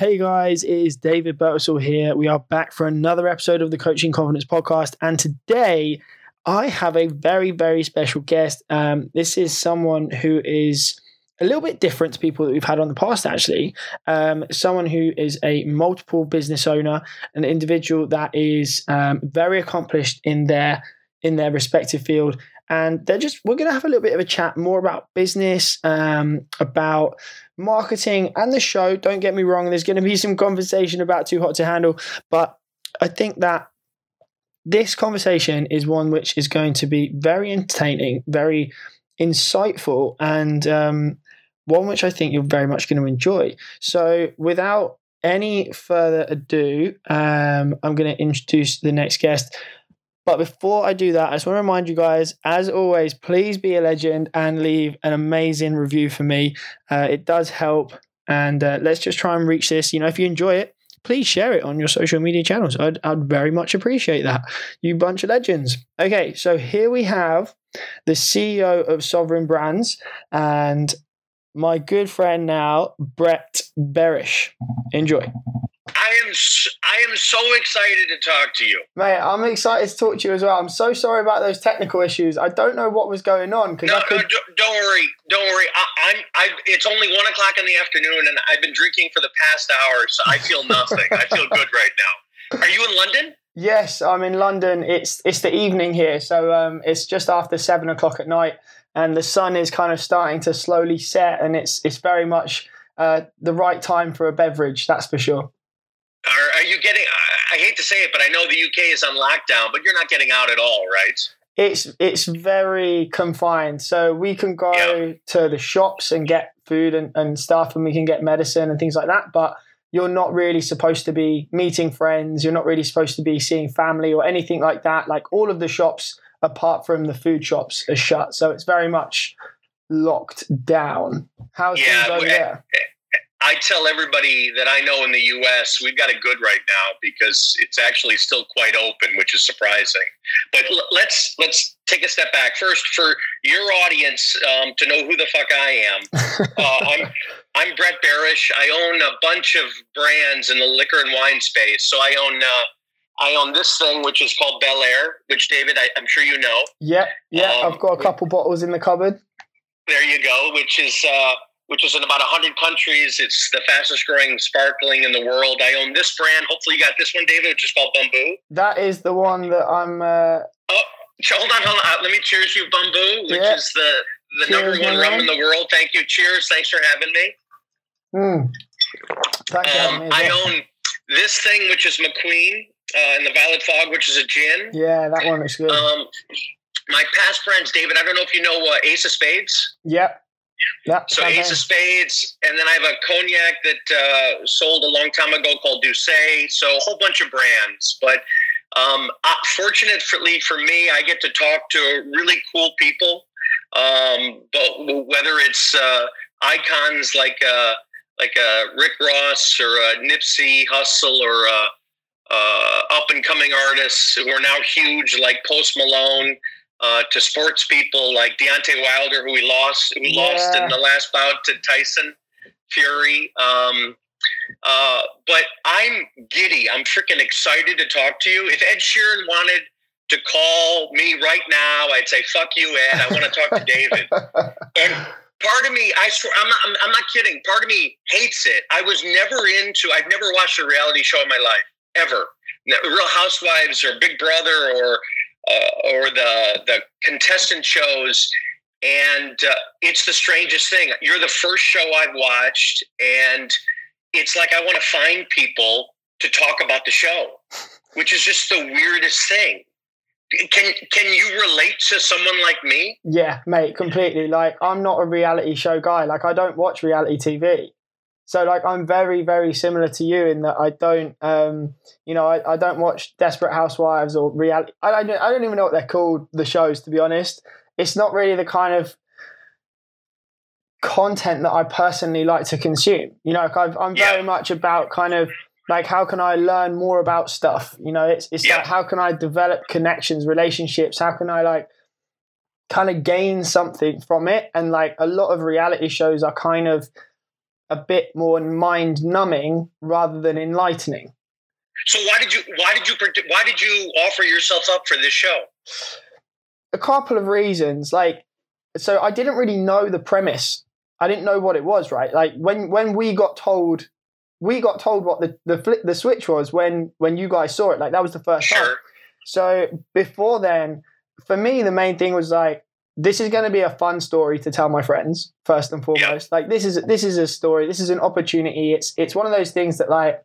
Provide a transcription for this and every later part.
Hey guys, it is David Birtwistle here. We are back for another episode of the Coaching Confidence Podcast. And today I have a very, very special guest. Um, this is someone who is a little bit different to people that we've had on the past, actually. Um, someone who is a multiple business owner, an individual that is um, very accomplished in their in their respective field and they're just we're going to have a little bit of a chat more about business um, about marketing and the show. Don't get me wrong there's going to be some conversation about too hot to handle but i think that this conversation is one which is going to be very entertaining very insightful and um, one which i think you're very much going to enjoy. So without any further ado um, i'm going to introduce the next guest but before I do that, I just want to remind you guys, as always, please be a legend and leave an amazing review for me. Uh, it does help. And uh, let's just try and reach this. You know, if you enjoy it, please share it on your social media channels. I'd, I'd very much appreciate that. You bunch of legends. Okay, so here we have the CEO of Sovereign Brands and my good friend now, Brett Berish. Enjoy. I am I am so excited to talk to you, mate. I'm excited to talk to you as well. I'm so sorry about those technical issues. I don't know what was going on no, could... no, don't worry, don't worry. I, am I. It's only one o'clock in the afternoon, and I've been drinking for the past hour, so I feel nothing. I feel good right now. Are you in London? Yes, I'm in London. It's it's the evening here, so um, it's just after seven o'clock at night, and the sun is kind of starting to slowly set, and it's it's very much uh, the right time for a beverage. That's for sure. Are, are you getting? I hate to say it, but I know the UK is on lockdown, but you're not getting out at all, right? It's it's very confined. So we can go yeah. to the shops and get food and, and stuff, and we can get medicine and things like that. But you're not really supposed to be meeting friends. You're not really supposed to be seeing family or anything like that. Like all of the shops, apart from the food shops, are shut. So it's very much locked down. How's yeah, things over eh, there? Eh, I tell everybody that I know in the U.S. we've got it good right now because it's actually still quite open, which is surprising. But l- let's let's take a step back first for your audience um, to know who the fuck I am. Uh, I'm I'm Brett Berish. I own a bunch of brands in the liquor and wine space. So I own. Uh, I own this thing, which is called Belaire, which David, I, am sure you know. Yeah, yeah. Um, I've got a couple bottles in the cupboard. There you go. Which is uh, which is in about 100 countries. It's the fastest growing sparkling in the world. I own this brand. Hopefully, you got this one, David, which is called Bumbu. That is the one that I'm. Uh... Oh, hold on, hold on. Uh, let me cheers you, Bumbu, which yeah. is the, the number one rum in the world. Thank you. Cheers. Thanks for having me. Mm. Thanks um, I own this thing, which is McQueen, uh, and the Violet Fog, which is a gin. Yeah, that one looks good. Um, my past friends, David, I don't know if you know uh, Ace of Spades. Yep. Yeah. So Ace of Spades, and then I have a cognac that uh, sold a long time ago called D'Ussé. So a whole bunch of brands. But um, uh, fortunately for me, I get to talk to really cool people. Um, but whether it's uh, icons like uh, like uh, Rick Ross or uh, Nipsey Hussle or up and coming artists who are now huge like Post Malone uh, to sports people like Deontay Wilder, who we lost, who yeah. lost in the last bout to Tyson Fury. Um, uh, but I'm giddy. I'm freaking excited to talk to you. If Ed Sheeran wanted to call me right now, I'd say, fuck you, Ed. I want to talk to David. and part of me, I swear, I'm not, I'm, I'm not kidding. Part of me hates it. I was never into, I've never watched a reality show in my life, ever. Real Housewives or Big Brother or uh, or the the contestant shows, and uh, it's the strangest thing. You're the first show I've watched, and it's like I want to find people to talk about the show, which is just the weirdest thing. Can can you relate to someone like me? Yeah, mate, completely. Like I'm not a reality show guy. Like I don't watch reality TV. So like I'm very very similar to you in that I don't um you know I, I don't watch Desperate Housewives or reality I don't I don't even know what they're called the shows to be honest. It's not really the kind of content that I personally like to consume. You know, i am very yeah. much about kind of like how can I learn more about stuff. You know, it's it's yeah. like how can I develop connections, relationships. How can I like kind of gain something from it? And like a lot of reality shows are kind of a bit more mind numbing rather than enlightening. So why did you why did you why did you offer yourself up for this show? A couple of reasons. Like, so I didn't really know the premise. I didn't know what it was. Right. Like when when we got told we got told what the the flip the switch was when when you guys saw it. Like that was the first sure. time. So before then, for me, the main thing was like this is going to be a fun story to tell my friends first and foremost. Like this is this is a story. This is an opportunity. It's it's one of those things that like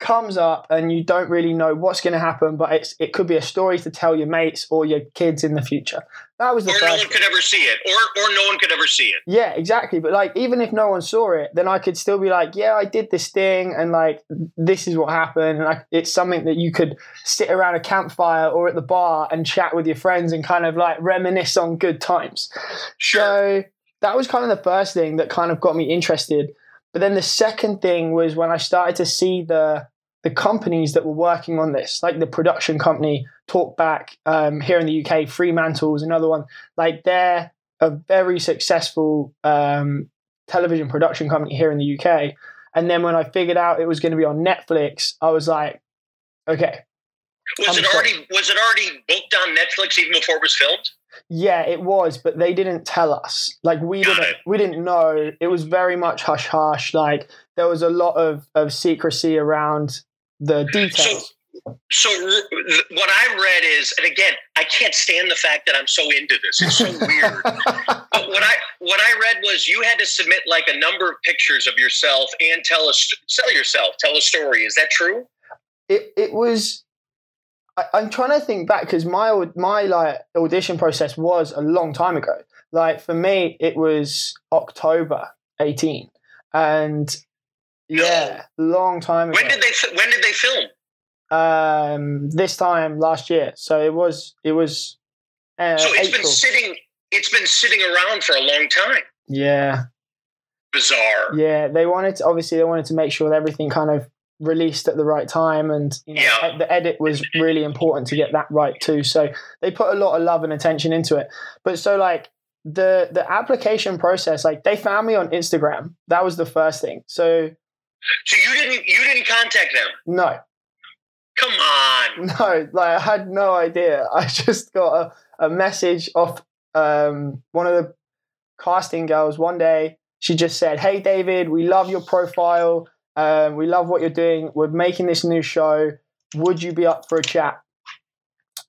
comes up and you don't really know what's going to happen, but it's it could be a story to tell your mates or your kids in the future. That was the or no one could ever see it, or or no one could ever see it. Yeah, exactly. But like, even if no one saw it, then I could still be like, yeah, I did this thing, and like this is what happened, and like it's something that you could sit around a campfire or at the bar and chat with your friends and kind of like reminisce on good times. Sure. So that was kind of the first thing that kind of got me interested. But then the second thing was when I started to see the the companies that were working on this, like the production company Talkback um, here in the UK, Fremantle's another one. Like they're a very successful um, television production company here in the UK. And then when I figured out it was going to be on Netflix, I was like, okay. Was I'm it already was it already booked on Netflix even before it was filmed? Yeah, it was, but they didn't tell us. Like we Got didn't it. we didn't know. It was very much hush hush. Like there was a lot of, of secrecy around the details. So, so what I read is, and again, I can't stand the fact that I'm so into this. It's so weird. but what I what I read was you had to submit like a number of pictures of yourself and tell us sell yourself, tell a story. Is that true? It it was. I, I'm trying to think back because my my like audition process was a long time ago. Like for me, it was October 18, and yeah, long time ago. When did they When did they film? Um, this time last year. So it was. It was. Uh, so it's April. been sitting. It's been sitting around for a long time. Yeah. Bizarre. Yeah, they wanted to. Obviously, they wanted to make sure that everything kind of released at the right time, and you know, yeah. the edit was really important to get that right too. So they put a lot of love and attention into it. But so like the the application process, like they found me on Instagram. That was the first thing. So so you didn't you didn't contact them? No. Come on. No, like I had no idea. I just got a, a message off um, one of the casting girls one day. She just said, "Hey David, we love your profile. Um, we love what you're doing. We're making this new show. Would you be up for a chat?"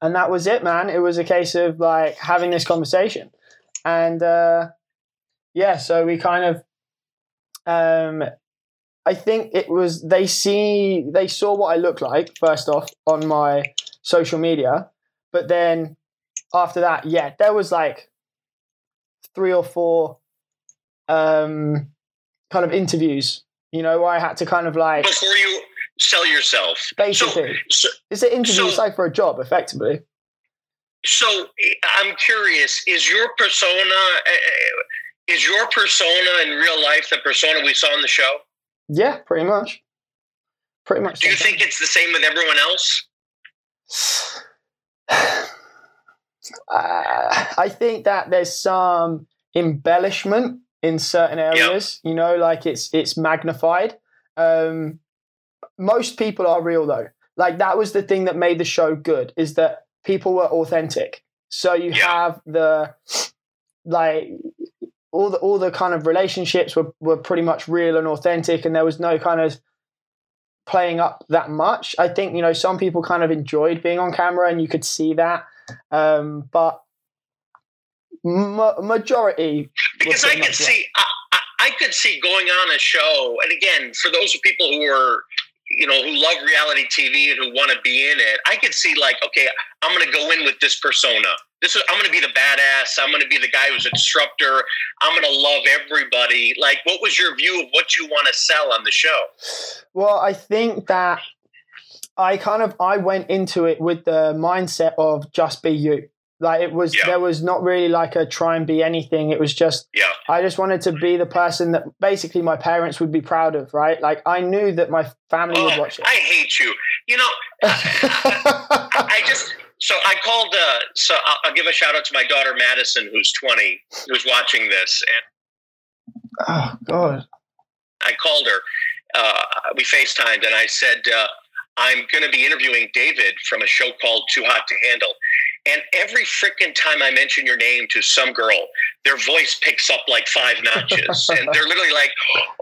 And that was it, man. It was a case of like having this conversation, and uh, yeah, so we kind of um, I think it was they see they saw what I look like first off on my social media, but then after that, yeah, there was like three or four um, kind of interviews. You know, I had to kind of like before you sell yourself. Basically, so, so, it's an interview. So, it's like for a job, effectively. So I'm curious: is your persona eh, eh, is your persona in real life the persona we saw in the show? Yeah, pretty much. Pretty much. Do you think it's the same with everyone else? Uh, I think that there's some embellishment in certain areas. Yep. You know, like it's it's magnified. Um, most people are real though. Like that was the thing that made the show good is that people were authentic. So you yep. have the like all the all the kind of relationships were, were pretty much real and authentic and there was no kind of playing up that much i think you know some people kind of enjoyed being on camera and you could see that um, but ma- majority because i could see I, I could see going on a show and again for those people who are you know, who love reality TV and who want to be in it, I could see like, okay, I'm going to go in with this persona. This is I'm going to be the badass. I'm going to be the guy who's a disruptor. I'm going to love everybody. Like, what was your view of what you want to sell on the show? Well, I think that I kind of I went into it with the mindset of just be you. Like it was, yeah. there was not really like a try and be anything. It was just, yeah. I just wanted to be the person that basically my parents would be proud of, right? Like I knew that my family oh, would watch it. I hate you. You know, I, I, just, so I called, uh, so I'll, I'll, give a shout out to my daughter, Madison, who's 20, who's watching this. Oh God. I called her. Uh, we FaceTimed, and I said, uh, "I'm going to be interviewing David from a show called Too Hot to Handle." And every freaking time I mention your name to some girl, their voice picks up like five notches. and they're literally like,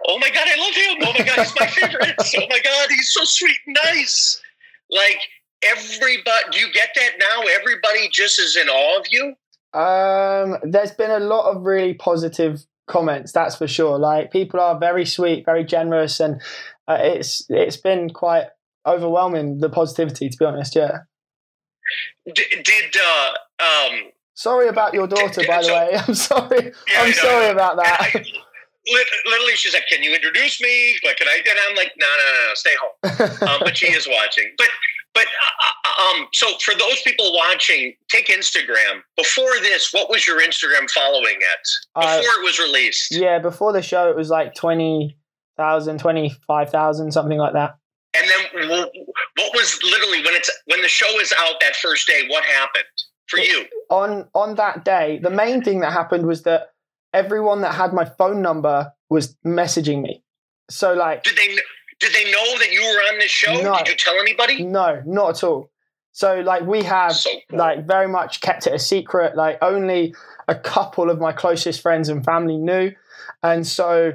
oh my God, I love him. Oh my God, he's my favorite. oh my God, he's so sweet and nice. Like, everybody, do you get that now? Everybody just is in awe of you? Um, there's been a lot of really positive comments, that's for sure. Like, people are very sweet, very generous, and uh, it's it's been quite overwhelming the positivity, to be honest. Yeah. D- did uh, um, sorry about your daughter, did, by the way. I'm sorry. Yeah, I'm sorry about that. I, literally, she's like, "Can you introduce me? Like, can I?" And I'm like, "No, no, no, no stay home." um, but she is watching. But but uh, uh, um, so for those people watching, take Instagram. Before this, what was your Instagram following at? Before uh, it was released. Yeah, before the show, it was like 20,000, 25,000, something like that. And then what was literally when it's when the show is out that first day? What happened for you? On on that day, the main thing that happened was that everyone that had my phone number was messaging me. So like, did they did they know that you were on this show? No, did you tell anybody? No, not at all. So like we have so cool. like very much kept it a secret. Like only a couple of my closest friends and family knew, and so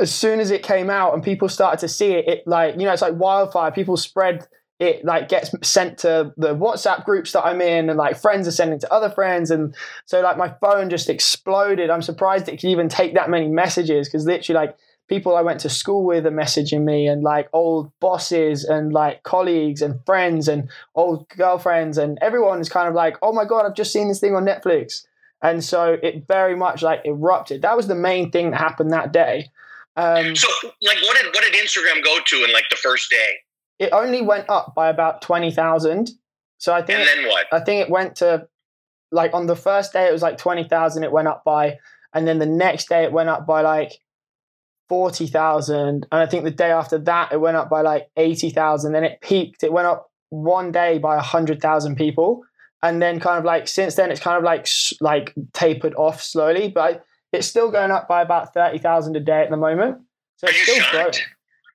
as soon as it came out and people started to see it, it like you know it's like wildfire. People spread it like gets sent to the WhatsApp groups that I'm in, and like friends are sending to other friends, and so like my phone just exploded. I'm surprised it could even take that many messages because literally like people I went to school with are messaging me, and like old bosses and like colleagues and friends and old girlfriends, and everyone is kind of like, oh my god, I've just seen this thing on Netflix, and so it very much like erupted. That was the main thing that happened that day. Um, so, like, what did what did Instagram go to in like the first day? It only went up by about twenty thousand. So I think. And then what? I think it went to, like, on the first day it was like twenty thousand. It went up by, and then the next day it went up by like forty thousand, and I think the day after that it went up by like eighty thousand. Then it peaked. It went up one day by hundred thousand people, and then kind of like since then it's kind of like like tapered off slowly. But it's still going up by about thirty thousand a day at the moment. So it's still growing.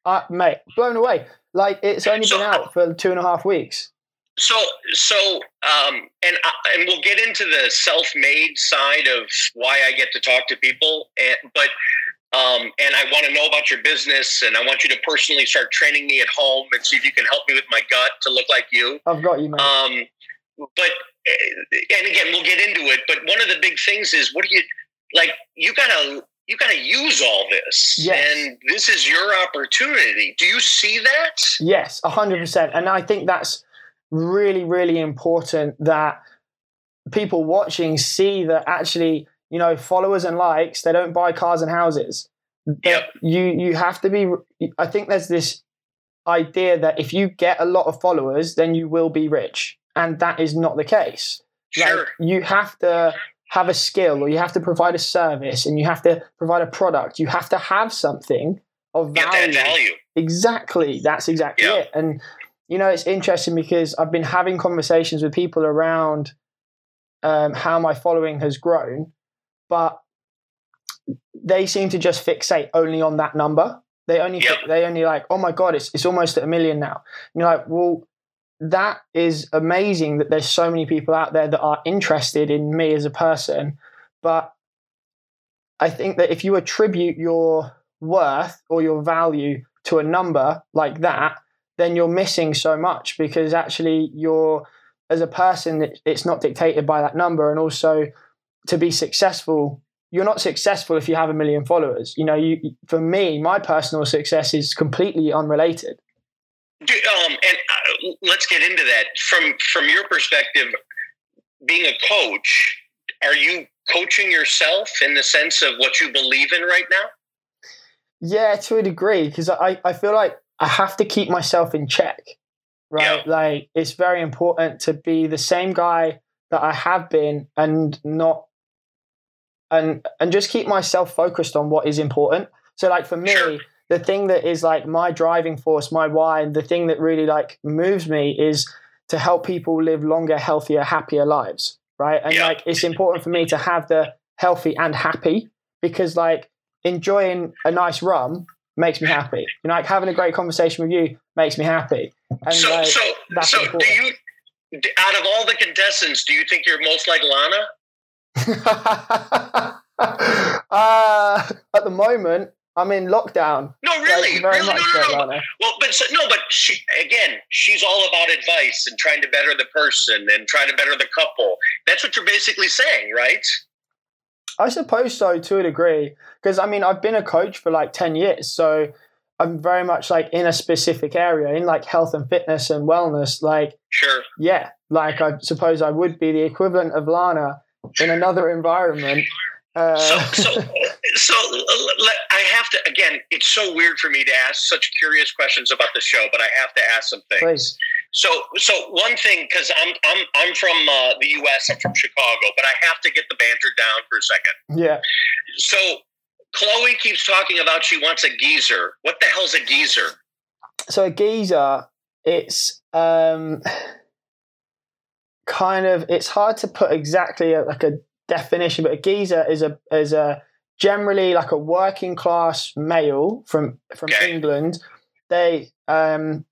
Uh, mate, blown away. Like it's only so, been out for two and a half weeks. So, so, um, and uh, and we'll get into the self-made side of why I get to talk to people, and, but. Um, and I want to know about your business, and I want you to personally start training me at home and see if you can help me with my gut to look like you. I've got you, man. Um, but eh, and again, we'll get into it. But one of the big things is, what do you? Like you gotta you gotta use all this. Yes. and this is your opportunity. Do you see that? Yes 100% and i think that's really really important that people watching see that actually you know followers and likes they don't buy cars and houses. Yep. you you have to be i think there's this idea that if you get a lot of followers then you will be rich. And that is not the case. Sure. Like, you have to have a skill or you have to provide a service and you have to provide a product. You have to have something of value. value. Exactly. That's exactly it. And you know, it's interesting because I've been having conversations with people around um, how my following has grown, but they seem to just fixate only on that number. They only yep. they only like, oh my god, it's it's almost at a million now. And you're like, well, that is amazing that there's so many people out there that are interested in me as a person. But I think that if you attribute your worth or your value to a number like that, then you're missing so much because actually you're, as a person, it's not dictated by that number. And also to be successful, you're not successful if you have a million followers. You know, you, for me, my personal success is completely unrelated. Um, and uh, let's get into that from from your perspective. Being a coach, are you coaching yourself in the sense of what you believe in right now? Yeah, to a degree, because I, I feel like I have to keep myself in check, right? Like it's very important to be the same guy that I have been and not and and just keep myself focused on what is important. So like for me, sure the thing that is like my driving force, my why, and the thing that really like moves me is to help people live longer, healthier, happier lives. Right. And yeah. like it's important for me to have the healthy and happy because like enjoying a nice rum makes me happy. You know, like having a great conversation with you makes me happy. And so, like, so, so important. do you? Out of all the contestants, do you think you're most like Lana? uh, at the moment, I'm in lockdown. No, really, like, really, no, no, no. Well, but so, no, but she again, she's all about advice and trying to better the person and trying to better the couple. That's what you're basically saying, right? I suppose so to a degree, because I mean, I've been a coach for like ten years, so I'm very much like in a specific area in like health and fitness and wellness. Like, sure, yeah, like I suppose I would be the equivalent of Lana in another environment uh, so, so, so I have to again. It's so weird for me to ask such curious questions about the show, but I have to ask some things. Please. So, so one thing because I'm I'm I'm from uh, the U.S. I'm from Chicago, but I have to get the banter down for a second. Yeah. So, Chloe keeps talking about she wants a geezer. What the hell's a geezer? So a geezer, it's um, kind of it's hard to put exactly a, like a definition, but a geezer is a is a generally like a working class male from from okay. England. They um,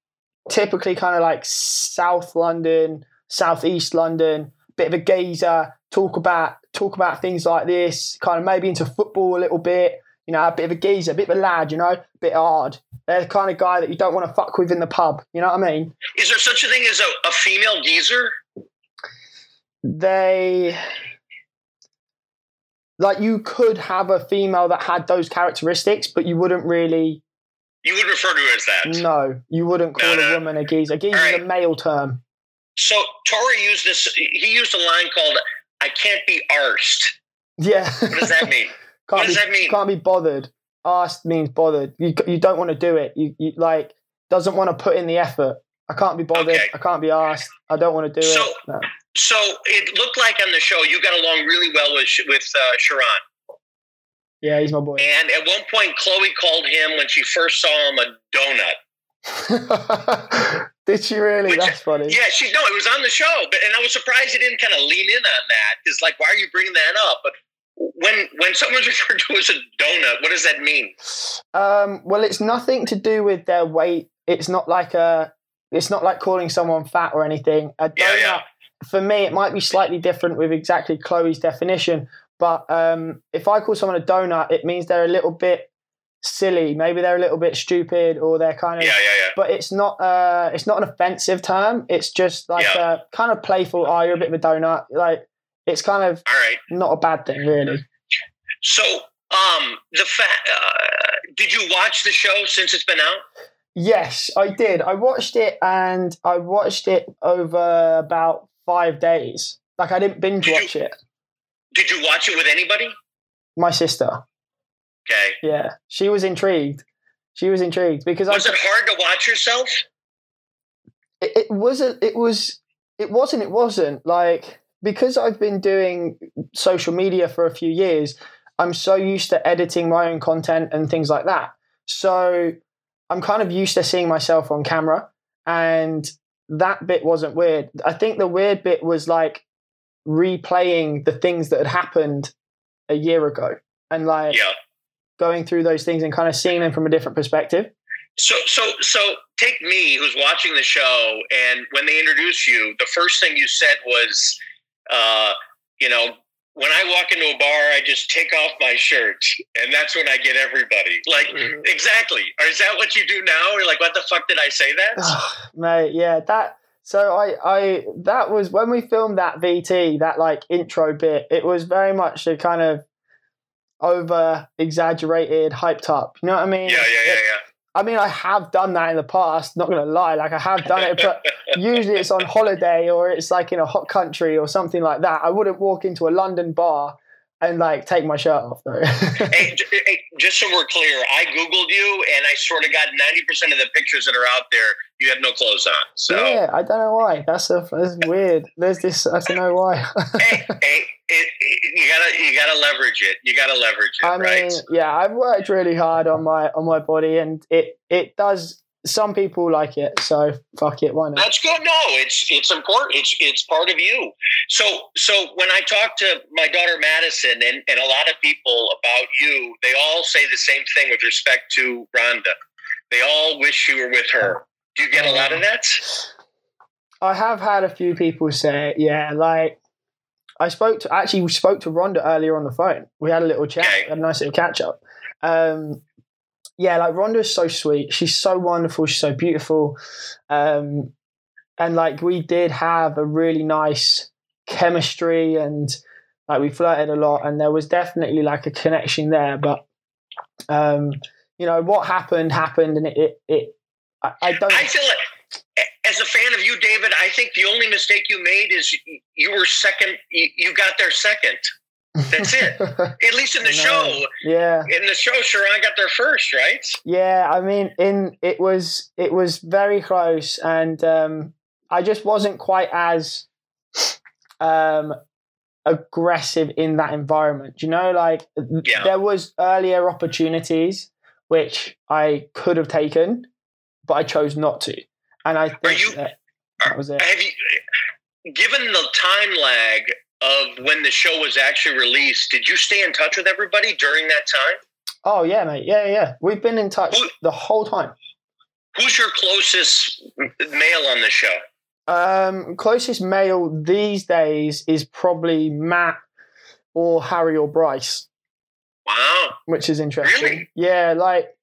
typically kind of like South London, Southeast London, bit of a geezer. Talk about talk about things like this. Kind of maybe into football a little bit. You know, a bit of a geezer, a bit of a lad. You know, a bit hard. They're the kind of guy that you don't want to fuck with in the pub. You know what I mean? Is there such a thing as a, a female geezer? They like you could have a female that had those characteristics, but you wouldn't really. You would refer to it as that. No, you wouldn't call no, no. a woman a geezer. Geezer right. is a male term. So Tori used this. He used a line called "I can't be arsed." Yeah. What does that mean? what does be, that mean? Can't be bothered. Arsed means bothered. You you don't want to do it. You, you like doesn't want to put in the effort. I can't be bothered. Okay. I can't be asked. I don't want to do so, it. No. So it looked like on the show you got along really well with with uh, Sharron. Yeah, he's my boy. And at one point, Chloe called him when she first saw him a donut. Did she really? Which, That's funny. Yeah, she no, it was on the show, but and I was surprised he didn't kind of lean in on that because, like, why are you bringing that up? But when when someone's referred to as a donut, what does that mean? Um, well, it's nothing to do with their weight. It's not like a. It's not like calling someone fat or anything. A donut yeah, yeah for me, it might be slightly different with exactly Chloe's definition. But um, if I call someone a donut, it means they're a little bit silly. Maybe they're a little bit stupid, or they're kind of. Yeah, yeah, yeah. But it's not. Uh, it's not an offensive term. It's just like yeah. a kind of playful. Oh, you're a bit of a donut. Like it's kind of all right. Not a bad thing, really. So, um, the fact. Uh, did you watch the show since it's been out? Yes, I did. I watched it, and I watched it over about five days. Like I didn't binge did watch you, it. Did you watch it with anybody? My sister. Okay. Yeah, she was intrigued. She was intrigued because I was I, it hard to watch yourself? It, it wasn't. It was. It wasn't. It wasn't like because I've been doing social media for a few years. I'm so used to editing my own content and things like that. So I'm kind of used to seeing myself on camera and that bit wasn't weird. I think the weird bit was like replaying the things that had happened a year ago and like yeah. going through those things and kind of seeing them from a different perspective. So, so, so take me who's watching the show, and when they introduce you, the first thing you said was, uh, you know, when I walk into a bar, I just take off my shirt, and that's when I get everybody. Like, mm-hmm. exactly. Or is that what you do now? Or like, what the fuck did I say that? Oh, mate, yeah, that. So I, I, that was when we filmed that VT, that like intro bit. It was very much a kind of over exaggerated, hyped up. You know what I mean? Yeah, yeah, yeah, yeah. I mean, I have done that in the past. Not gonna lie, like I have done it, but usually it's on holiday or it's like in a hot country or something like that. I wouldn't walk into a London bar and like take my shirt off though. hey, hey, just so we're clear, I googled you and I sort of got ninety percent of the pictures that are out there. You have no clothes on. So yeah, I don't know why. That's a that's weird. There's this. I don't know why. hey, hey, it, it, you gotta you gotta leverage it. You gotta leverage it. I right? mean, yeah, I've worked really hard on my on my body, and it it does some people like it, so fuck it, why not? That's good. No, it's it's important. It's it's part of you. So so when I talk to my daughter Madison and, and a lot of people about you, they all say the same thing with respect to Rhonda. They all wish you were with her. Do you get a lot of that? I have had a few people say, yeah, like I spoke to actually we spoke to Rhonda earlier on the phone. We had a little chat, okay. had a nice little catch up. Um, yeah, like Rhonda's so sweet. She's so wonderful. She's so beautiful. Um, and like we did have a really nice chemistry and like we flirted a lot and there was definitely like a connection there. But um, you know, what happened happened and it it, it I, I don't I feel like as a fan of you, David, I think the only mistake you made is you were second. You got there second. That's it. At least in the show. Yeah. In the show, Sharron got there first, right? Yeah, I mean, in it was it was very close, and um, I just wasn't quite as um, aggressive in that environment. You know, like yeah. there was earlier opportunities which I could have taken, but I chose not to. And I think you, that, that was it. Have you, given the time lag of when the show was actually released, did you stay in touch with everybody during that time? Oh yeah, mate. Yeah, yeah. We've been in touch Who, the whole time. Who's your closest male on the show? Um, closest male these days is probably Matt or Harry or Bryce. Wow. Which is interesting. Really? Yeah, like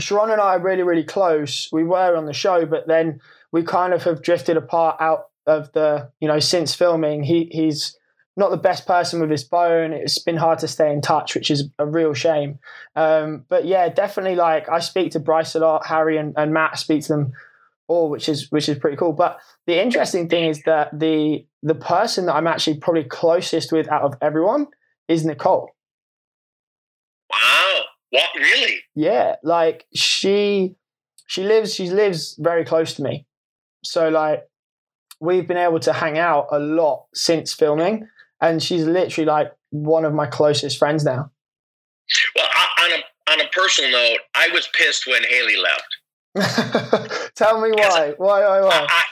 Sharron and I are really, really close. We were on the show, but then we kind of have drifted apart out of the, you know, since filming. He he's not the best person with his phone. It's been hard to stay in touch, which is a real shame. Um, but yeah, definitely like I speak to Bryce a lot, Harry and, and Matt speak to them all, which is which is pretty cool. But the interesting thing is that the the person that I'm actually probably closest with out of everyone is Nicole. Wow. What really? Yeah, like she she lives she lives very close to me. So like we've been able to hang out a lot since filming and she's literally like one of my closest friends now. Well, on a on a personal note, I was pissed when Haley left. Tell me why. Why? Why? Why? I,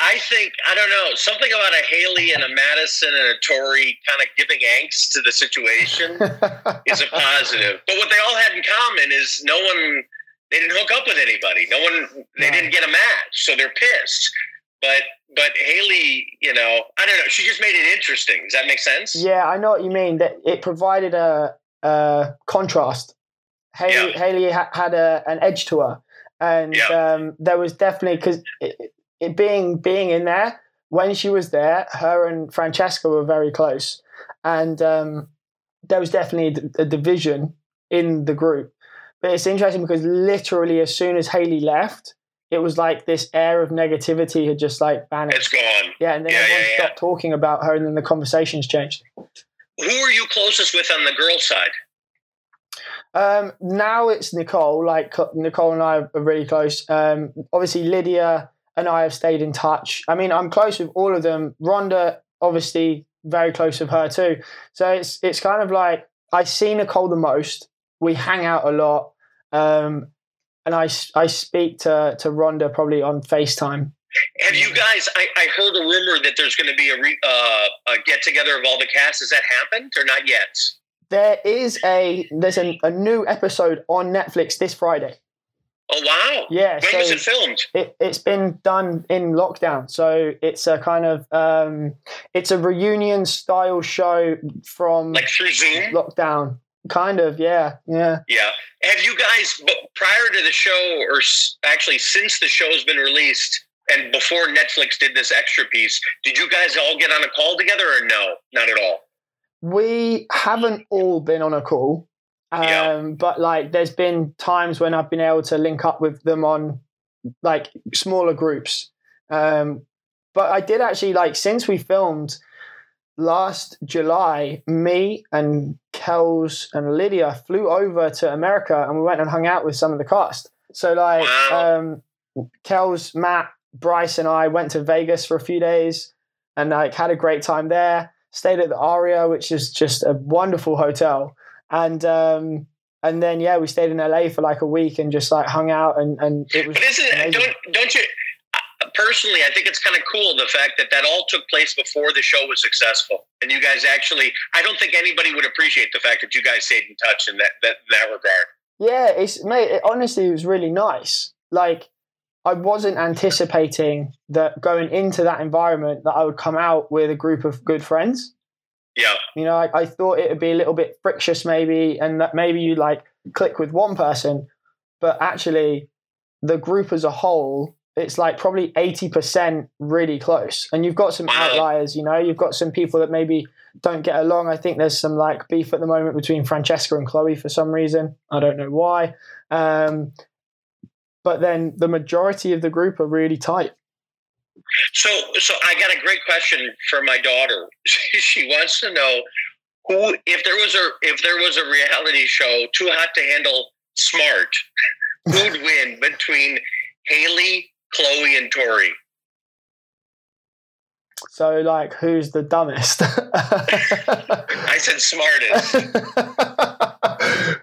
I think I don't know something about a Haley and a Madison and a Tory kind of giving angst to the situation is a positive. But what they all had in common is no one they didn't hook up with anybody. No one they didn't get a match, so they're pissed. But but Haley, you know, I don't know. She just made it interesting. Does that make sense? Yeah, I know what you mean. That it provided a, a contrast. Haley, yeah. Haley ha- had a, an edge to her, and yeah. um, there was definitely because it being being in there when she was there, her and Francesca were very close, and um, there was definitely a, a division in the group. But it's interesting because literally as soon as Haley left, it was like this air of negativity had just like vanished. It's gone. Yeah, and then yeah, everyone yeah, stopped talking about her, and then the conversations changed. Who are you closest with on the girl side? Um, now it's Nicole. Like Nicole and I are really close. Um, obviously Lydia and I have stayed in touch. I mean, I'm close with all of them. Rhonda, obviously, very close with her too. So it's it's kind of like I see Nicole the most. We hang out a lot, um, and I I speak to to Rhonda probably on Facetime. Have you guys? I, I heard a rumor that there's going to be a, re, uh, a get together of all the cast. Has that happened or not yet? There is a there's a, a new episode on Netflix this Friday. Oh wow! Yeah. When so was it filmed? It, has been done in lockdown, so it's a kind of um, it's a reunion style show from like through Zoom lockdown. Kind of, yeah, yeah. Yeah. Have you guys prior to the show, or actually since the show has been released, and before Netflix did this extra piece, did you guys all get on a call together, or no, not at all? We haven't all been on a call. Um, yeah. But like, there's been times when I've been able to link up with them on like smaller groups. Um, but I did actually like since we filmed last July, me and Kelz and Lydia flew over to America and we went and hung out with some of the cast. So like, um, Kelz, Matt, Bryce, and I went to Vegas for a few days and like had a great time there. Stayed at the Aria, which is just a wonderful hotel and um, and then yeah, we stayed in LA for like a week and just like hung out and and it was. But isn't it, don't don't you? Personally, I think it's kind of cool the fact that that all took place before the show was successful, and you guys actually. I don't think anybody would appreciate the fact that you guys stayed in touch in that that, that regard. Yeah, it's mate. It, honestly, it was really nice. Like I wasn't anticipating that going into that environment that I would come out with a group of good friends. Yeah. You know, I, I thought it would be a little bit frictious maybe, and that maybe you like click with one person, but actually the group as a whole, it's like probably 80% really close. And you've got some outliers, you know, you've got some people that maybe don't get along. I think there's some like beef at the moment between Francesca and Chloe for some reason. I don't know why. Um, but then the majority of the group are really tight. So, so I got a great question for my daughter. she wants to know who, if there was a if there was a reality show too hot to handle, smart, who'd win between Haley, Chloe, and Tori? So, like, who's the dumbest? I said smartest.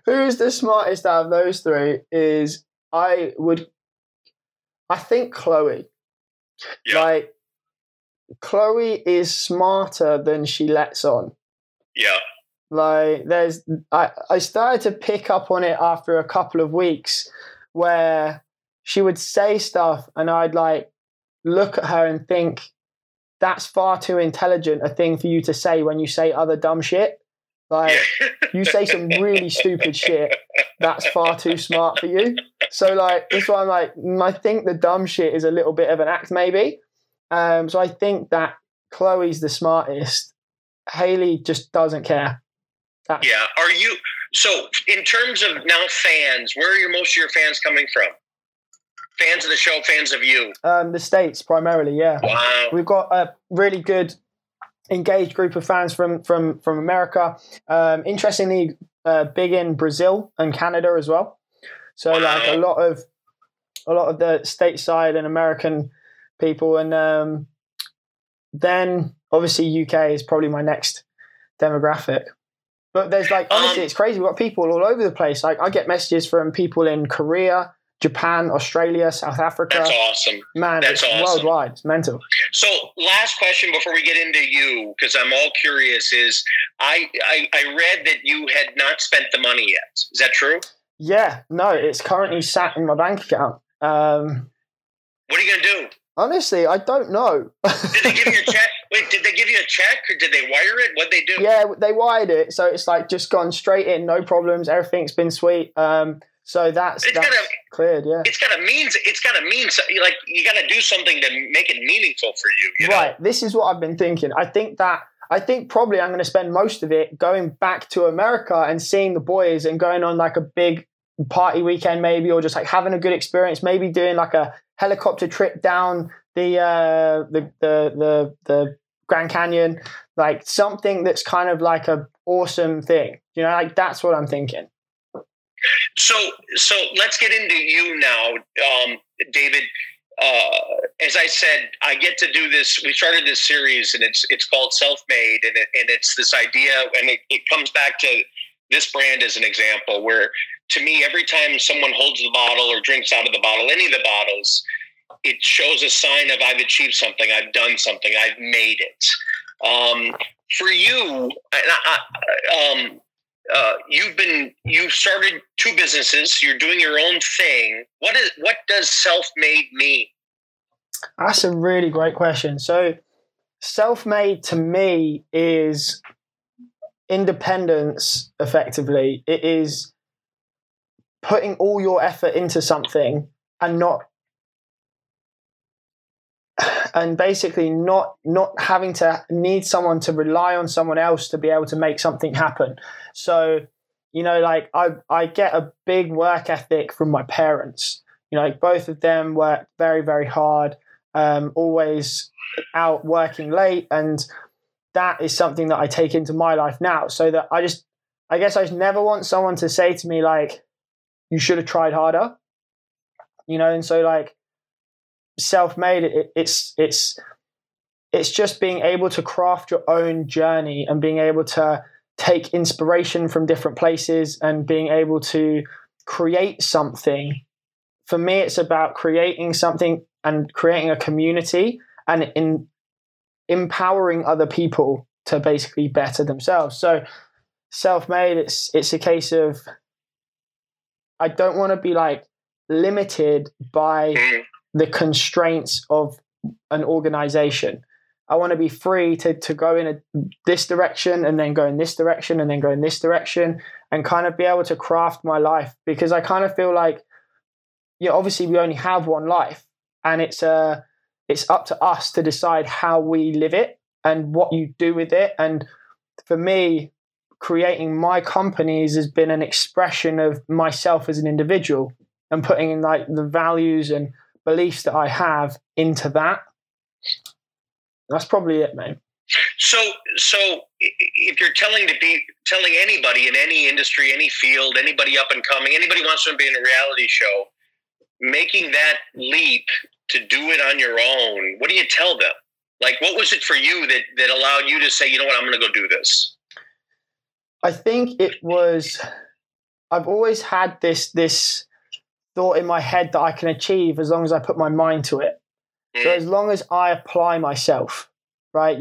who's the smartest out of those three? Is I would, I think Chloe. Yeah. Like, Chloe is smarter than she lets on. Yeah. Like, there's, I, I started to pick up on it after a couple of weeks where she would say stuff and I'd like look at her and think, that's far too intelligent a thing for you to say when you say other dumb shit. Like you say some really stupid shit. That's far too smart for you. So like that's why I'm like mm, I think the dumb shit is a little bit of an act maybe. Um, so I think that Chloe's the smartest. Haley just doesn't care. That's- yeah. Are you so in terms of now fans? Where are your most of your fans coming from? Fans of the show, fans of you? Um, the states primarily. Yeah. Wow. We've got a really good engaged group of fans from from from America. Um, interestingly, uh, big in Brazil and Canada as well. So like a lot of a lot of the stateside and American people, and um, then obviously UK is probably my next demographic. But there's like honestly, um, it's crazy. We've got people all over the place. Like I get messages from people in Korea, Japan, Australia, South Africa. That's awesome. Man, That's it's awesome. worldwide. It's mental. So, last question before we get into you, because I'm all curious, is I, I I read that you had not spent the money yet. Is that true? Yeah, no, it's currently sat in my bank account. Um, what are you gonna do? Honestly, I don't know. did they give you a check? Wait, did they give you a check or did they wire it? What they do? Yeah, they wired it, so it's like just gone straight in, no problems. Everything's been sweet. Um, so that's, it's that's gotta, cleared, yeah. It's got to mean it's got to mean like you got to do something to make it meaningful for you. you right. This is what I've been thinking. I think that I think probably I'm going to spend most of it going back to America and seeing the boys and going on like a big party weekend maybe or just like having a good experience maybe doing like a helicopter trip down the uh the the the, the Grand Canyon like something that's kind of like a awesome thing you know like that's what I'm thinking so, so let's get into you now, um, David. Uh, as I said, I get to do this. We started this series, and it's it's called Self Made, and it, and it's this idea, and it, it comes back to this brand as an example. Where to me, every time someone holds the bottle or drinks out of the bottle, any of the bottles, it shows a sign of I've achieved something, I've done something, I've made it. Um, for you, I, um, uh, you've been you've started two businesses. You're doing your own thing. What is what does self-made mean? That's a really great question. So, self-made to me is independence. Effectively, it is putting all your effort into something and not and basically not not having to need someone to rely on someone else to be able to make something happen so you know like i i get a big work ethic from my parents. You know like both of them work very very hard um, always out working late and that is something that i take into my life now. So that i just i guess i never want someone to say to me like you should have tried harder. You know and so like self-made it, it's it's it's just being able to craft your own journey and being able to take inspiration from different places and being able to create something. For me, it's about creating something and creating a community and in empowering other people to basically better themselves. So self-made, it's it's a case of I don't want to be like limited by mm. the constraints of an organization. I want to be free to to go in a, this direction and then go in this direction and then go in this direction and kind of be able to craft my life because I kind of feel like you know obviously we only have one life and it's uh it's up to us to decide how we live it and what you do with it and for me creating my companies has been an expression of myself as an individual and putting in like the values and beliefs that I have into that. That's probably it, mate. So, so if you're telling to be telling anybody in any industry, any field, anybody up and coming, anybody wants to be in a reality show, making that leap to do it on your own, what do you tell them? Like, what was it for you that that allowed you to say, you know what, I'm going to go do this? I think it was. I've always had this this thought in my head that I can achieve as long as I put my mind to it. So as long as I apply myself, right?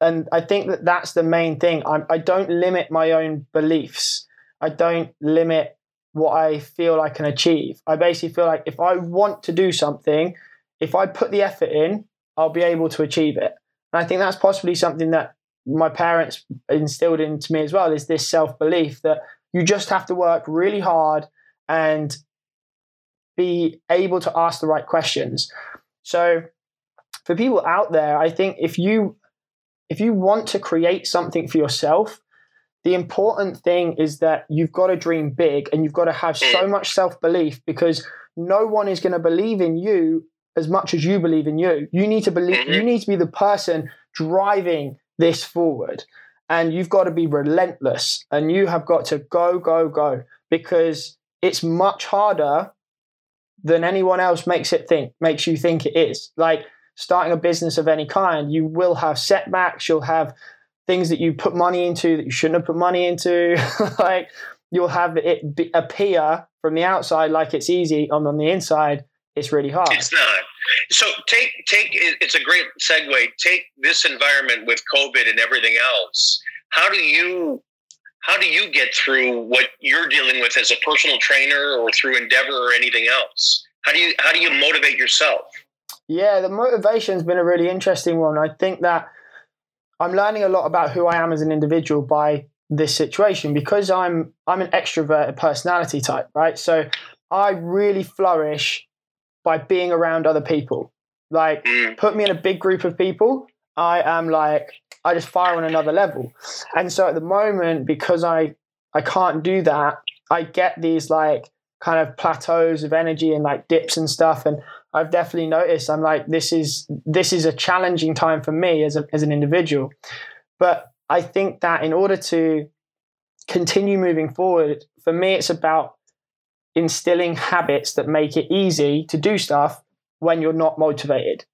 And I think that that's the main thing. I, I don't limit my own beliefs. I don't limit what I feel I can achieve. I basically feel like if I want to do something, if I put the effort in, I'll be able to achieve it. And I think that's possibly something that my parents instilled into me as well is this self belief that you just have to work really hard and be able to ask the right questions. So for people out there, I think if you if you want to create something for yourself, the important thing is that you've got to dream big and you've got to have so much self-belief because no one is going to believe in you as much as you believe in you. You need to believe you mm-hmm. need to be the person driving this forward. And you've got to be relentless and you have got to go, go, go because it's much harder than anyone else makes it think, makes you think it is. Like starting a business of any kind, you will have setbacks, you'll have things that you put money into that you shouldn't have put money into. like you'll have it be, appear from the outside like it's easy, and on the inside, it's really hard. It's not. So take take it's a great segue. Take this environment with COVID and everything else. How do you how do you get through what you're dealing with as a personal trainer or through Endeavor or anything else? How do you how do you motivate yourself? Yeah, the motivation's been a really interesting one. I think that I'm learning a lot about who I am as an individual by this situation because I'm I'm an extroverted personality type, right? So I really flourish by being around other people. Like, mm. put me in a big group of people, I am like, I just fire on another level. And so at the moment, because I I can't do that, I get these like kind of plateaus of energy and like dips and stuff. And I've definitely noticed I'm like, this is this is a challenging time for me as a, as an individual. But I think that in order to continue moving forward, for me, it's about instilling habits that make it easy to do stuff when you're not motivated.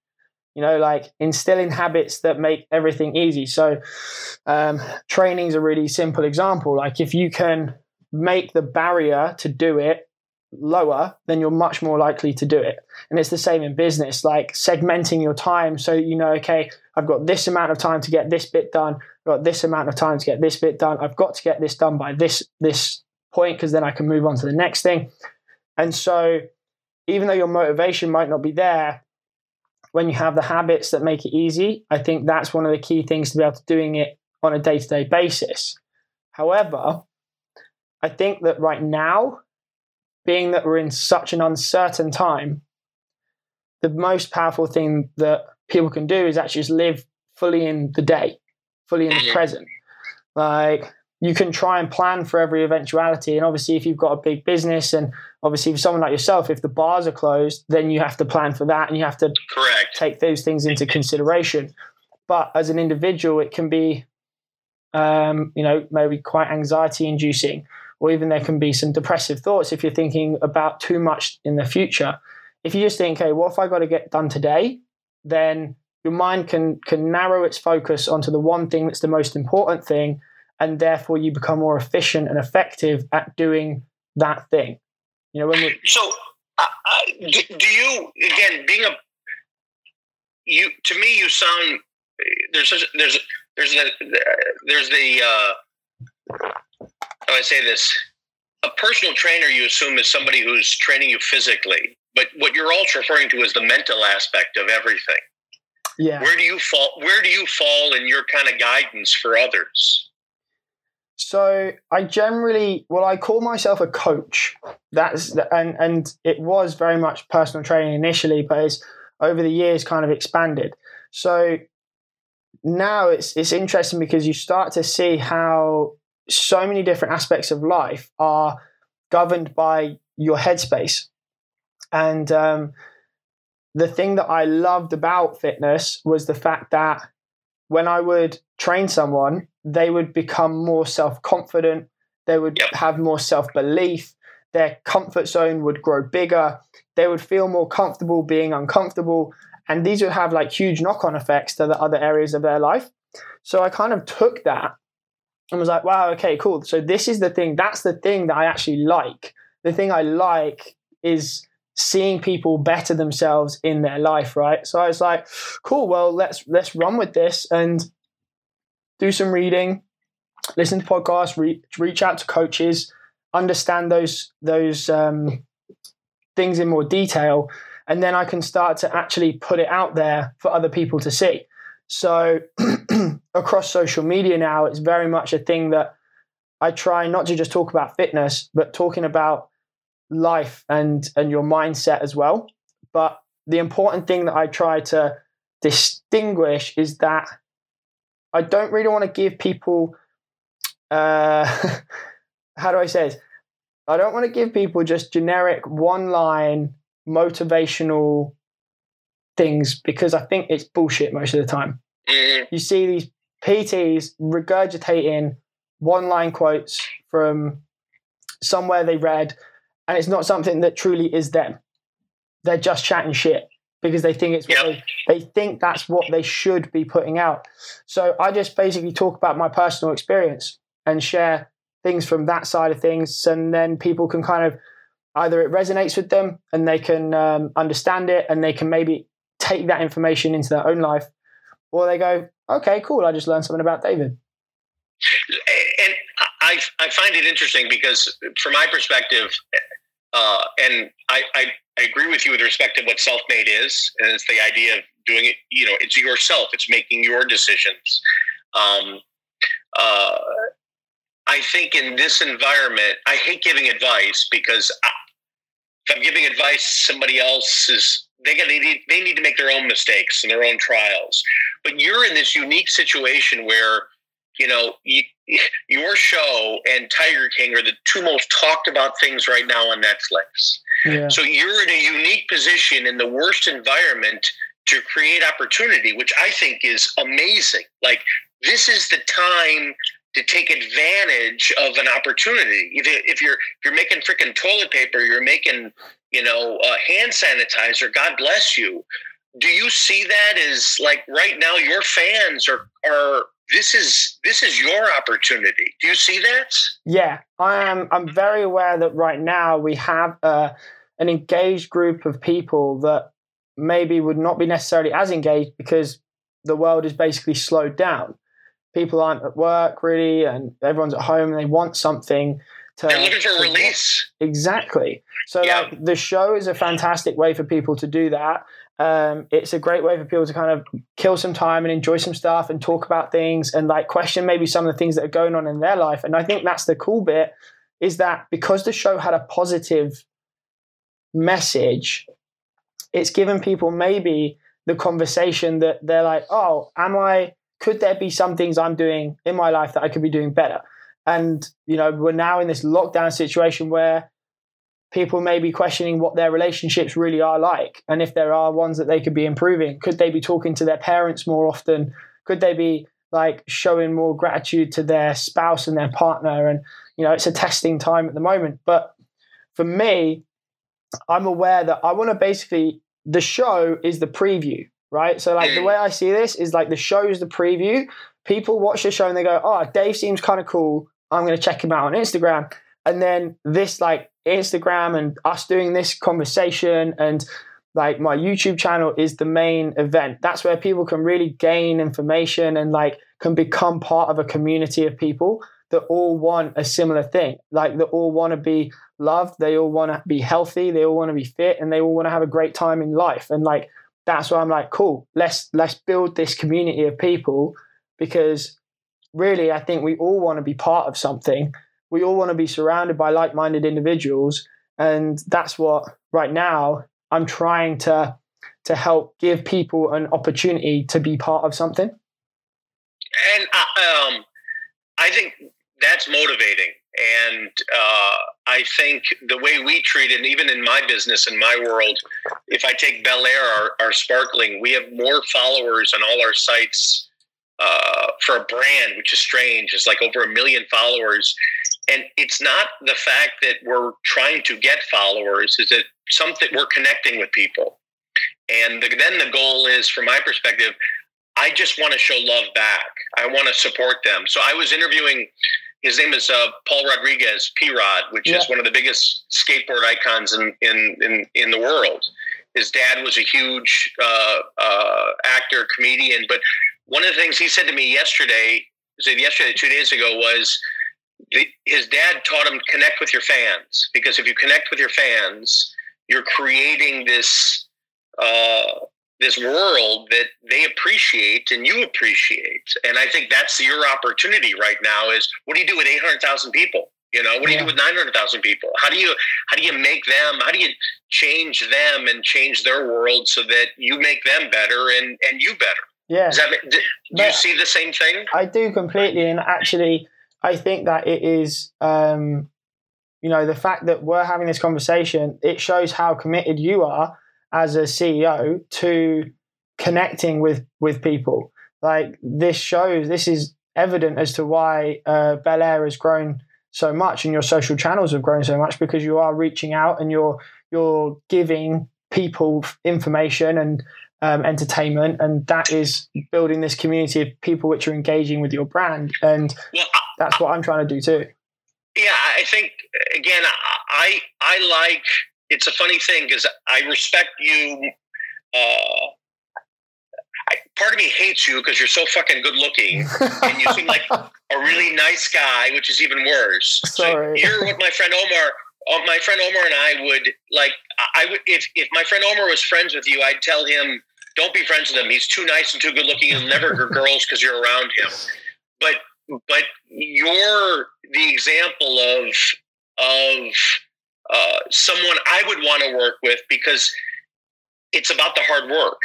You know like instilling habits that make everything easy. So um, training is a really simple example. Like if you can make the barrier to do it lower then you're much more likely to do it and it's the same in business like segmenting your time so you know okay i've got this amount of time to get this bit done i've got this amount of time to get this bit done i've got to get this done by this this point because then I can move on to the next thing. And so, even though your motivation might not be there, when you have the habits that make it easy, I think that's one of the key things to be able to doing it on a day to day basis. However, I think that right now, being that we're in such an uncertain time, the most powerful thing that people can do is actually just live fully in the day, fully in the mm-hmm. present. Like you can try and plan for every eventuality. And obviously, if you've got a big business, and obviously for someone like yourself, if the bars are closed, then you have to plan for that, and you have to correct take those things into consideration. But as an individual, it can be, um, you know, maybe quite anxiety-inducing, or even there can be some depressive thoughts if you're thinking about too much in the future. If you just think, okay, what if I got to get done today? Then your mind can can narrow its focus onto the one thing that's the most important thing and therefore you become more efficient and effective at doing that thing. You know, when we so uh, uh, do you again being a you to me you sound there's such, there's there's the there's the uh, how I say this a personal trainer you assume is somebody who's training you physically, but what you're also referring to is the mental aspect of everything. Yeah. Where do you fall? Where do you fall in your kind of guidance for others? So I generally, well, I call myself a coach. That's and and it was very much personal training initially, but it's over the years kind of expanded. So now it's it's interesting because you start to see how so many different aspects of life are governed by your headspace, and um, the thing that I loved about fitness was the fact that when I would train someone, they would become more self confident, they would have more self belief, their comfort zone would grow bigger, they would feel more comfortable being uncomfortable. And these would have like huge knock on effects to the other areas of their life. So I kind of took that and was like, wow, okay, cool. So this is the thing, that's the thing that I actually like. The thing I like is seeing people better themselves in their life, right? So I was like, cool, well, let's let's run with this and do some reading, listen to podcasts, re- reach out to coaches, understand those those um, things in more detail, and then I can start to actually put it out there for other people to see. So across social media now, it's very much a thing that I try not to just talk about fitness, but talking about life and and your mindset as well. But the important thing that I try to distinguish is that I don't really want to give people uh, how do I say this? I don't want to give people just generic one line motivational things because I think it's bullshit most of the time. Mm-hmm. You see these PTs regurgitating one line quotes from somewhere they read and it's not something that truly is them. They're just chatting shit because they think it's what yep. they, they think that's what they should be putting out. So I just basically talk about my personal experience and share things from that side of things, and then people can kind of either it resonates with them and they can um, understand it and they can maybe take that information into their own life, or they go, okay, cool, I just learned something about David. And I, I find it interesting because, from my perspective, uh, and I, I, I, agree with you with respect to what self made is, and it's the idea of doing it. You know, it's yourself. It's making your decisions. Um, uh, I think in this environment, I hate giving advice because if I'm giving advice, somebody else is they got they need, they need to make their own mistakes and their own trials. But you're in this unique situation where you know, you, your show and Tiger King are the two most talked about things right now on Netflix. Yeah. So you're in a unique position in the worst environment to create opportunity, which I think is amazing. Like this is the time to take advantage of an opportunity. If you're if you're making freaking toilet paper, you're making you know uh, hand sanitizer. God bless you. Do you see that as like right now your fans are are this is this is your opportunity. Do you see that? Yeah, I am. I'm very aware that right now we have uh, an engaged group of people that maybe would not be necessarily as engaged because the world is basically slowed down. People aren't at work really, and everyone's at home, and they want something. To, They're looking for release. Exactly. So, yeah. like, the show is a fantastic way for people to do that. Um, it's a great way for people to kind of kill some time and enjoy some stuff and talk about things and like question maybe some of the things that are going on in their life. And I think that's the cool bit is that because the show had a positive message, it's given people maybe the conversation that they're like, oh, am I, could there be some things I'm doing in my life that I could be doing better? And, you know, we're now in this lockdown situation where people may be questioning what their relationships really are like and if there are ones that they could be improving. Could they be talking to their parents more often? Could they be like showing more gratitude to their spouse and their partner? And you know it's a testing time at the moment. But for me i'm aware that i want to basically the show is the preview right so like the way i see this is like the show is the preview people watch the show and they go, "Oh, Dave seems kind of cool. I'm going to check him out on Instagram." And then this like Instagram and us doing this conversation and like my YouTube channel is the main event. That's where people can really gain information and like can become part of a community of people that all want a similar thing. Like that all want to be loved, they all want to be healthy, they all want to be fit and they all want to have a great time in life. And like that's why I'm like, cool, let's let's build this community of people because really I think we all want to be part of something. We all want to be surrounded by like-minded individuals and that's what right now I'm trying to to help give people an opportunity to be part of something. And uh, um, I think that's motivating. And uh, I think the way we treat it, even in my business, in my world, if I take Belaire, our, our sparkling, we have more followers on all our sites uh, for a brand, which is strange. It's like over a million followers. And it's not the fact that we're trying to get followers, is that something we're connecting with people. And the, then the goal is, from my perspective, I just want to show love back. I want to support them. So I was interviewing his name is uh, Paul Rodriguez, P Rod, which yeah. is one of the biggest skateboard icons in, in, in, in, the world. His dad was a huge uh, uh, actor, comedian. But one of the things he said to me yesterday, said yesterday, two days ago, was the, his dad taught him connect with your fans because if you connect with your fans, you're creating this uh, this world that they appreciate and you appreciate. And I think that's your opportunity right now is what do you do with 800,000 people? You know, what do you do with 900,000 people? How do you how do you make them how do you change them and change their world so that you make them better and and you better? Yeah. That, do, do you see the same thing? I do completely and actually I think that it is um you know the fact that we're having this conversation it shows how committed you are as a CEO to connecting with with people. Like this shows, this is evident as to why uh, Belaire has grown so much, and your social channels have grown so much because you are reaching out and you're you're giving people information and um, entertainment, and that is building this community of people which are engaging with your brand, and well, that's what I'm trying to do too. Yeah, I think again, I I like it's a funny thing because I respect you. Uh, I, part of me hates you because you're so fucking good looking and you seem like a really nice guy, which is even worse. Sorry. So you're what my friend Omar. Uh, my friend Omar and I would like. I would if if my friend Omar was friends with you, I'd tell him, "Don't be friends with him. He's too nice and too good looking. He'll never get girls because you're around him." But but you're the example of of uh, someone I would want to work with because it's about the hard work.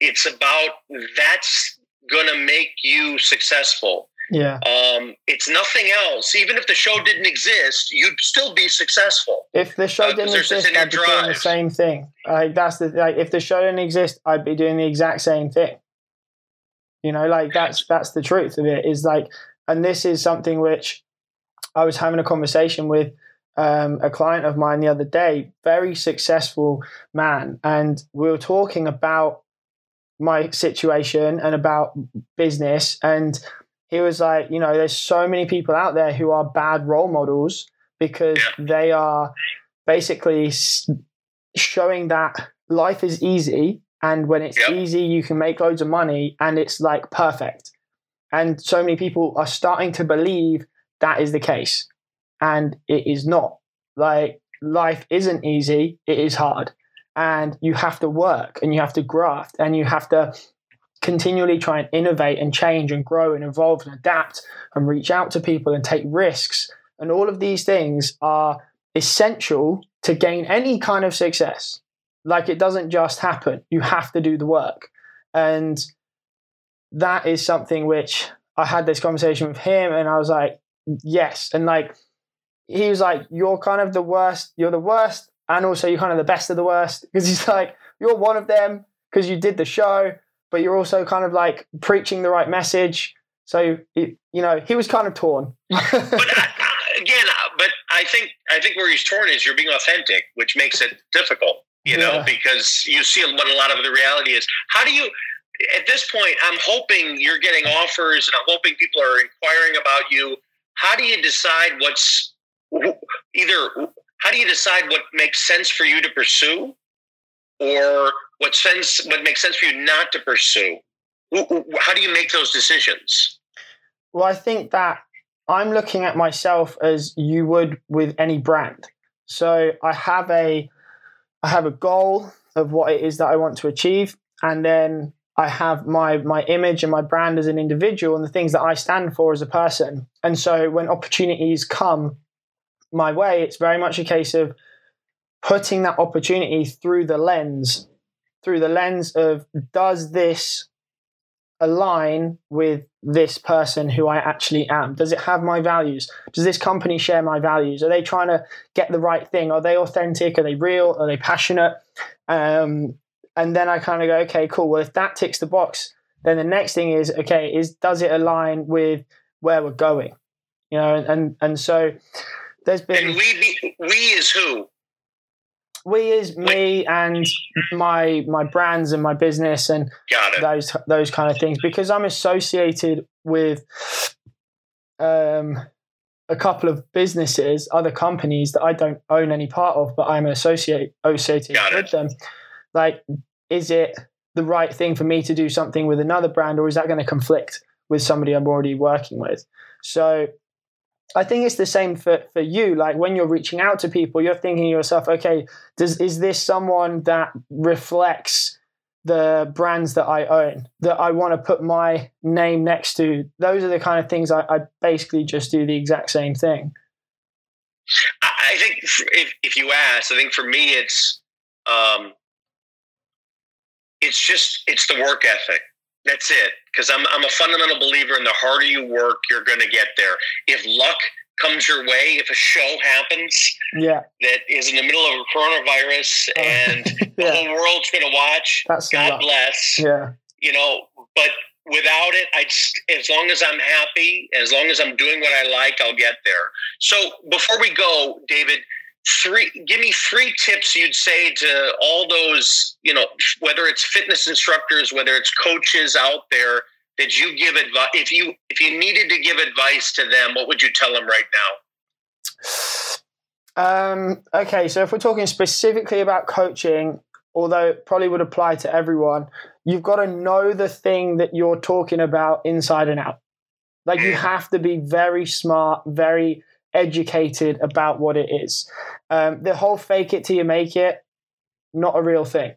It's about that's going to make you successful. Yeah. Um, it's nothing else. Even if the show didn't exist, you'd still be successful. If the show uh, didn't exist, I'd be drive. doing the same thing. Like that's the like. If the show didn't exist, I'd be doing the exact same thing. You know, like that's that's the truth of it. Is like, and this is something which I was having a conversation with um, a client of mine the other day, very successful man, and we were talking about my situation and about business. And he was like, you know, there's so many people out there who are bad role models because they are basically showing that life is easy. And when it's yep. easy, you can make loads of money and it's like perfect. And so many people are starting to believe that is the case and it is not. Like life isn't easy, it is hard. And you have to work and you have to graft and you have to continually try and innovate and change and grow and evolve and adapt and reach out to people and take risks. And all of these things are essential to gain any kind of success. Like it doesn't just happen, you have to do the work. And that is something which I had this conversation with him and I was like, yes. And like, he was like, "You're kind of the worst. You're the worst, and also you're kind of the best of the worst." Because he's like, "You're one of them because you did the show, but you're also kind of like preaching the right message." So you know, he was kind of torn. but uh, again, uh, but I think I think where he's torn is you're being authentic, which makes it difficult. You know, because you see what a lot of the reality is. How do you? at this point, I'm hoping you're getting offers, and I'm hoping people are inquiring about you. How do you decide what's either? How do you decide what makes sense for you to pursue, or what sense what makes sense for you not to pursue? How do you make those decisions? Well, I think that I'm looking at myself as you would with any brand. So I have a I have a goal of what it is that I want to achieve, and then I have my my image and my brand as an individual and the things that I stand for as a person. And so when opportunities come my way, it's very much a case of putting that opportunity through the lens, through the lens of does this align with this person who I actually am? Does it have my values? Does this company share my values? Are they trying to get the right thing? Are they authentic? Are they real? Are they passionate? Um, and then I kind of go, okay, cool. Well, if that ticks the box, then the next thing is, okay, is does it align with where we're going? You know, and and, and so there's been. And we we is who? we is me and my my brands and my business and those those kind of things because I'm associated with um, a couple of businesses, other companies that I don't own any part of, but I'm associate associated Got with it. them. Like, is it the right thing for me to do something with another brand, or is that going to conflict with somebody I'm already working with? So I think it's the same for, for you. Like when you're reaching out to people, you're thinking to yourself, okay, does is this someone that reflects the brands that I own, that I want to put my name next to? Those are the kind of things I, I basically just do the exact same thing. I think if, if you ask, I think for me, it's um, it's just it's the work ethic. That's it. Because I'm, I'm a fundamental believer in the harder you work, you're going to get there. If luck comes your way, if a show happens yeah. that is in the middle of a coronavirus and yeah. the whole world's going to watch, That's God bless. Yeah. You know, but without it, I as long as I'm happy, as long as I'm doing what I like, I'll get there. So before we go, David, three give me three tips you'd say to all those you know whether it's fitness instructors whether it's coaches out there that you give advice if you if you needed to give advice to them what would you tell them right now um, okay so if we're talking specifically about coaching although it probably would apply to everyone you've got to know the thing that you're talking about inside and out like you mm. have to be very smart very educated about what it is. Um, the whole fake it till you make it, not a real thing.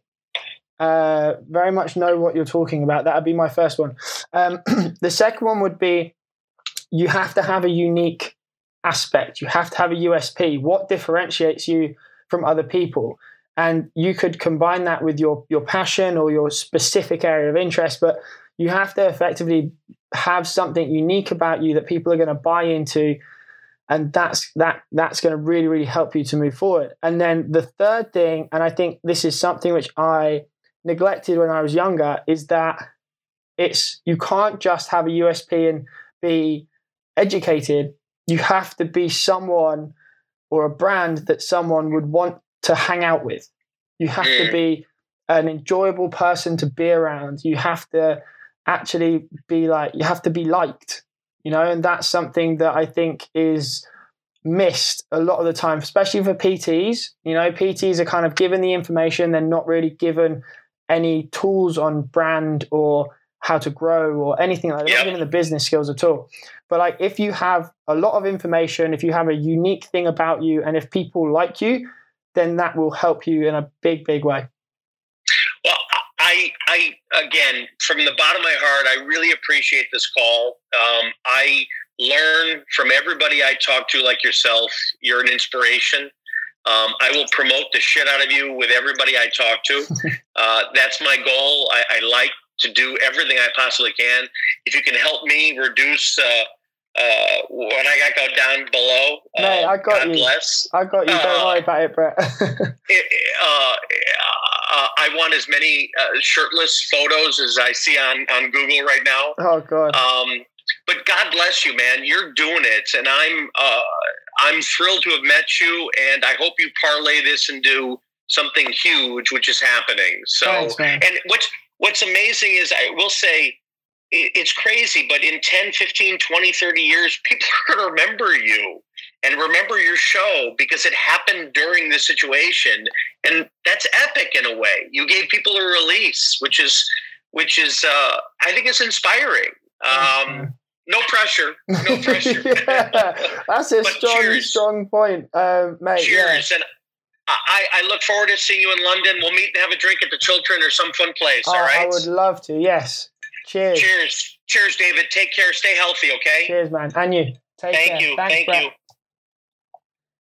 Uh, very much know what you're talking about. That would be my first one. Um, the second one would be you have to have a unique aspect. You have to have a USP. What differentiates you from other people? And you could combine that with your your passion or your specific area of interest, but you have to effectively have something unique about you that people are going to buy into and that's that that's going to really really help you to move forward. And then the third thing and i think this is something which i neglected when i was younger is that it's you can't just have a usp and be educated. You have to be someone or a brand that someone would want to hang out with. You have to be an enjoyable person to be around. You have to actually be like you have to be liked you know, and that's something that I think is missed a lot of the time, especially for PTs. You know, PTs are kind of given the information, they're not really given any tools on brand or how to grow or anything like that. They're not the business skills at all. But like if you have a lot of information, if you have a unique thing about you, and if people like you, then that will help you in a big, big way. I, I again, from the bottom of my heart, I really appreciate this call. Um, I learn from everybody I talk to, like yourself. You're an inspiration. Um, I will promote the shit out of you with everybody I talk to. Uh, that's my goal. I, I, like to do everything I possibly can. If you can help me reduce uh, uh, when I got go down below. Mate, I got God you. Bless. I got you. Don't uh, worry about it, Brett. it, uh, uh, I want as many uh, shirtless photos as I see on, on Google right now. Oh God. Um, but God bless you, man. You're doing it, and I'm uh, I'm thrilled to have met you, and I hope you parlay this into something huge, which is happening. So, Thanks, and what's what's amazing is I will say it's crazy, but in 10, 15, 20, 30 years, people are going to remember you and remember your show because it happened during the situation. And that's epic in a way. You gave people a release, which is, which is, uh, I think it's inspiring. Um, no pressure. No pressure. yeah, that's a strong, cheers. strong point, um, mate. Cheers. Yeah. And I, I look forward to seeing you in London. We'll meet and have a drink at the Chiltern or some fun place. Oh, all right. I would love to. Yes. Cheers. Cheers. Cheers, David. Take care. Stay healthy. Okay. Cheers, man. And you. Take Thank care. you. Thanks, Thank Brett. you.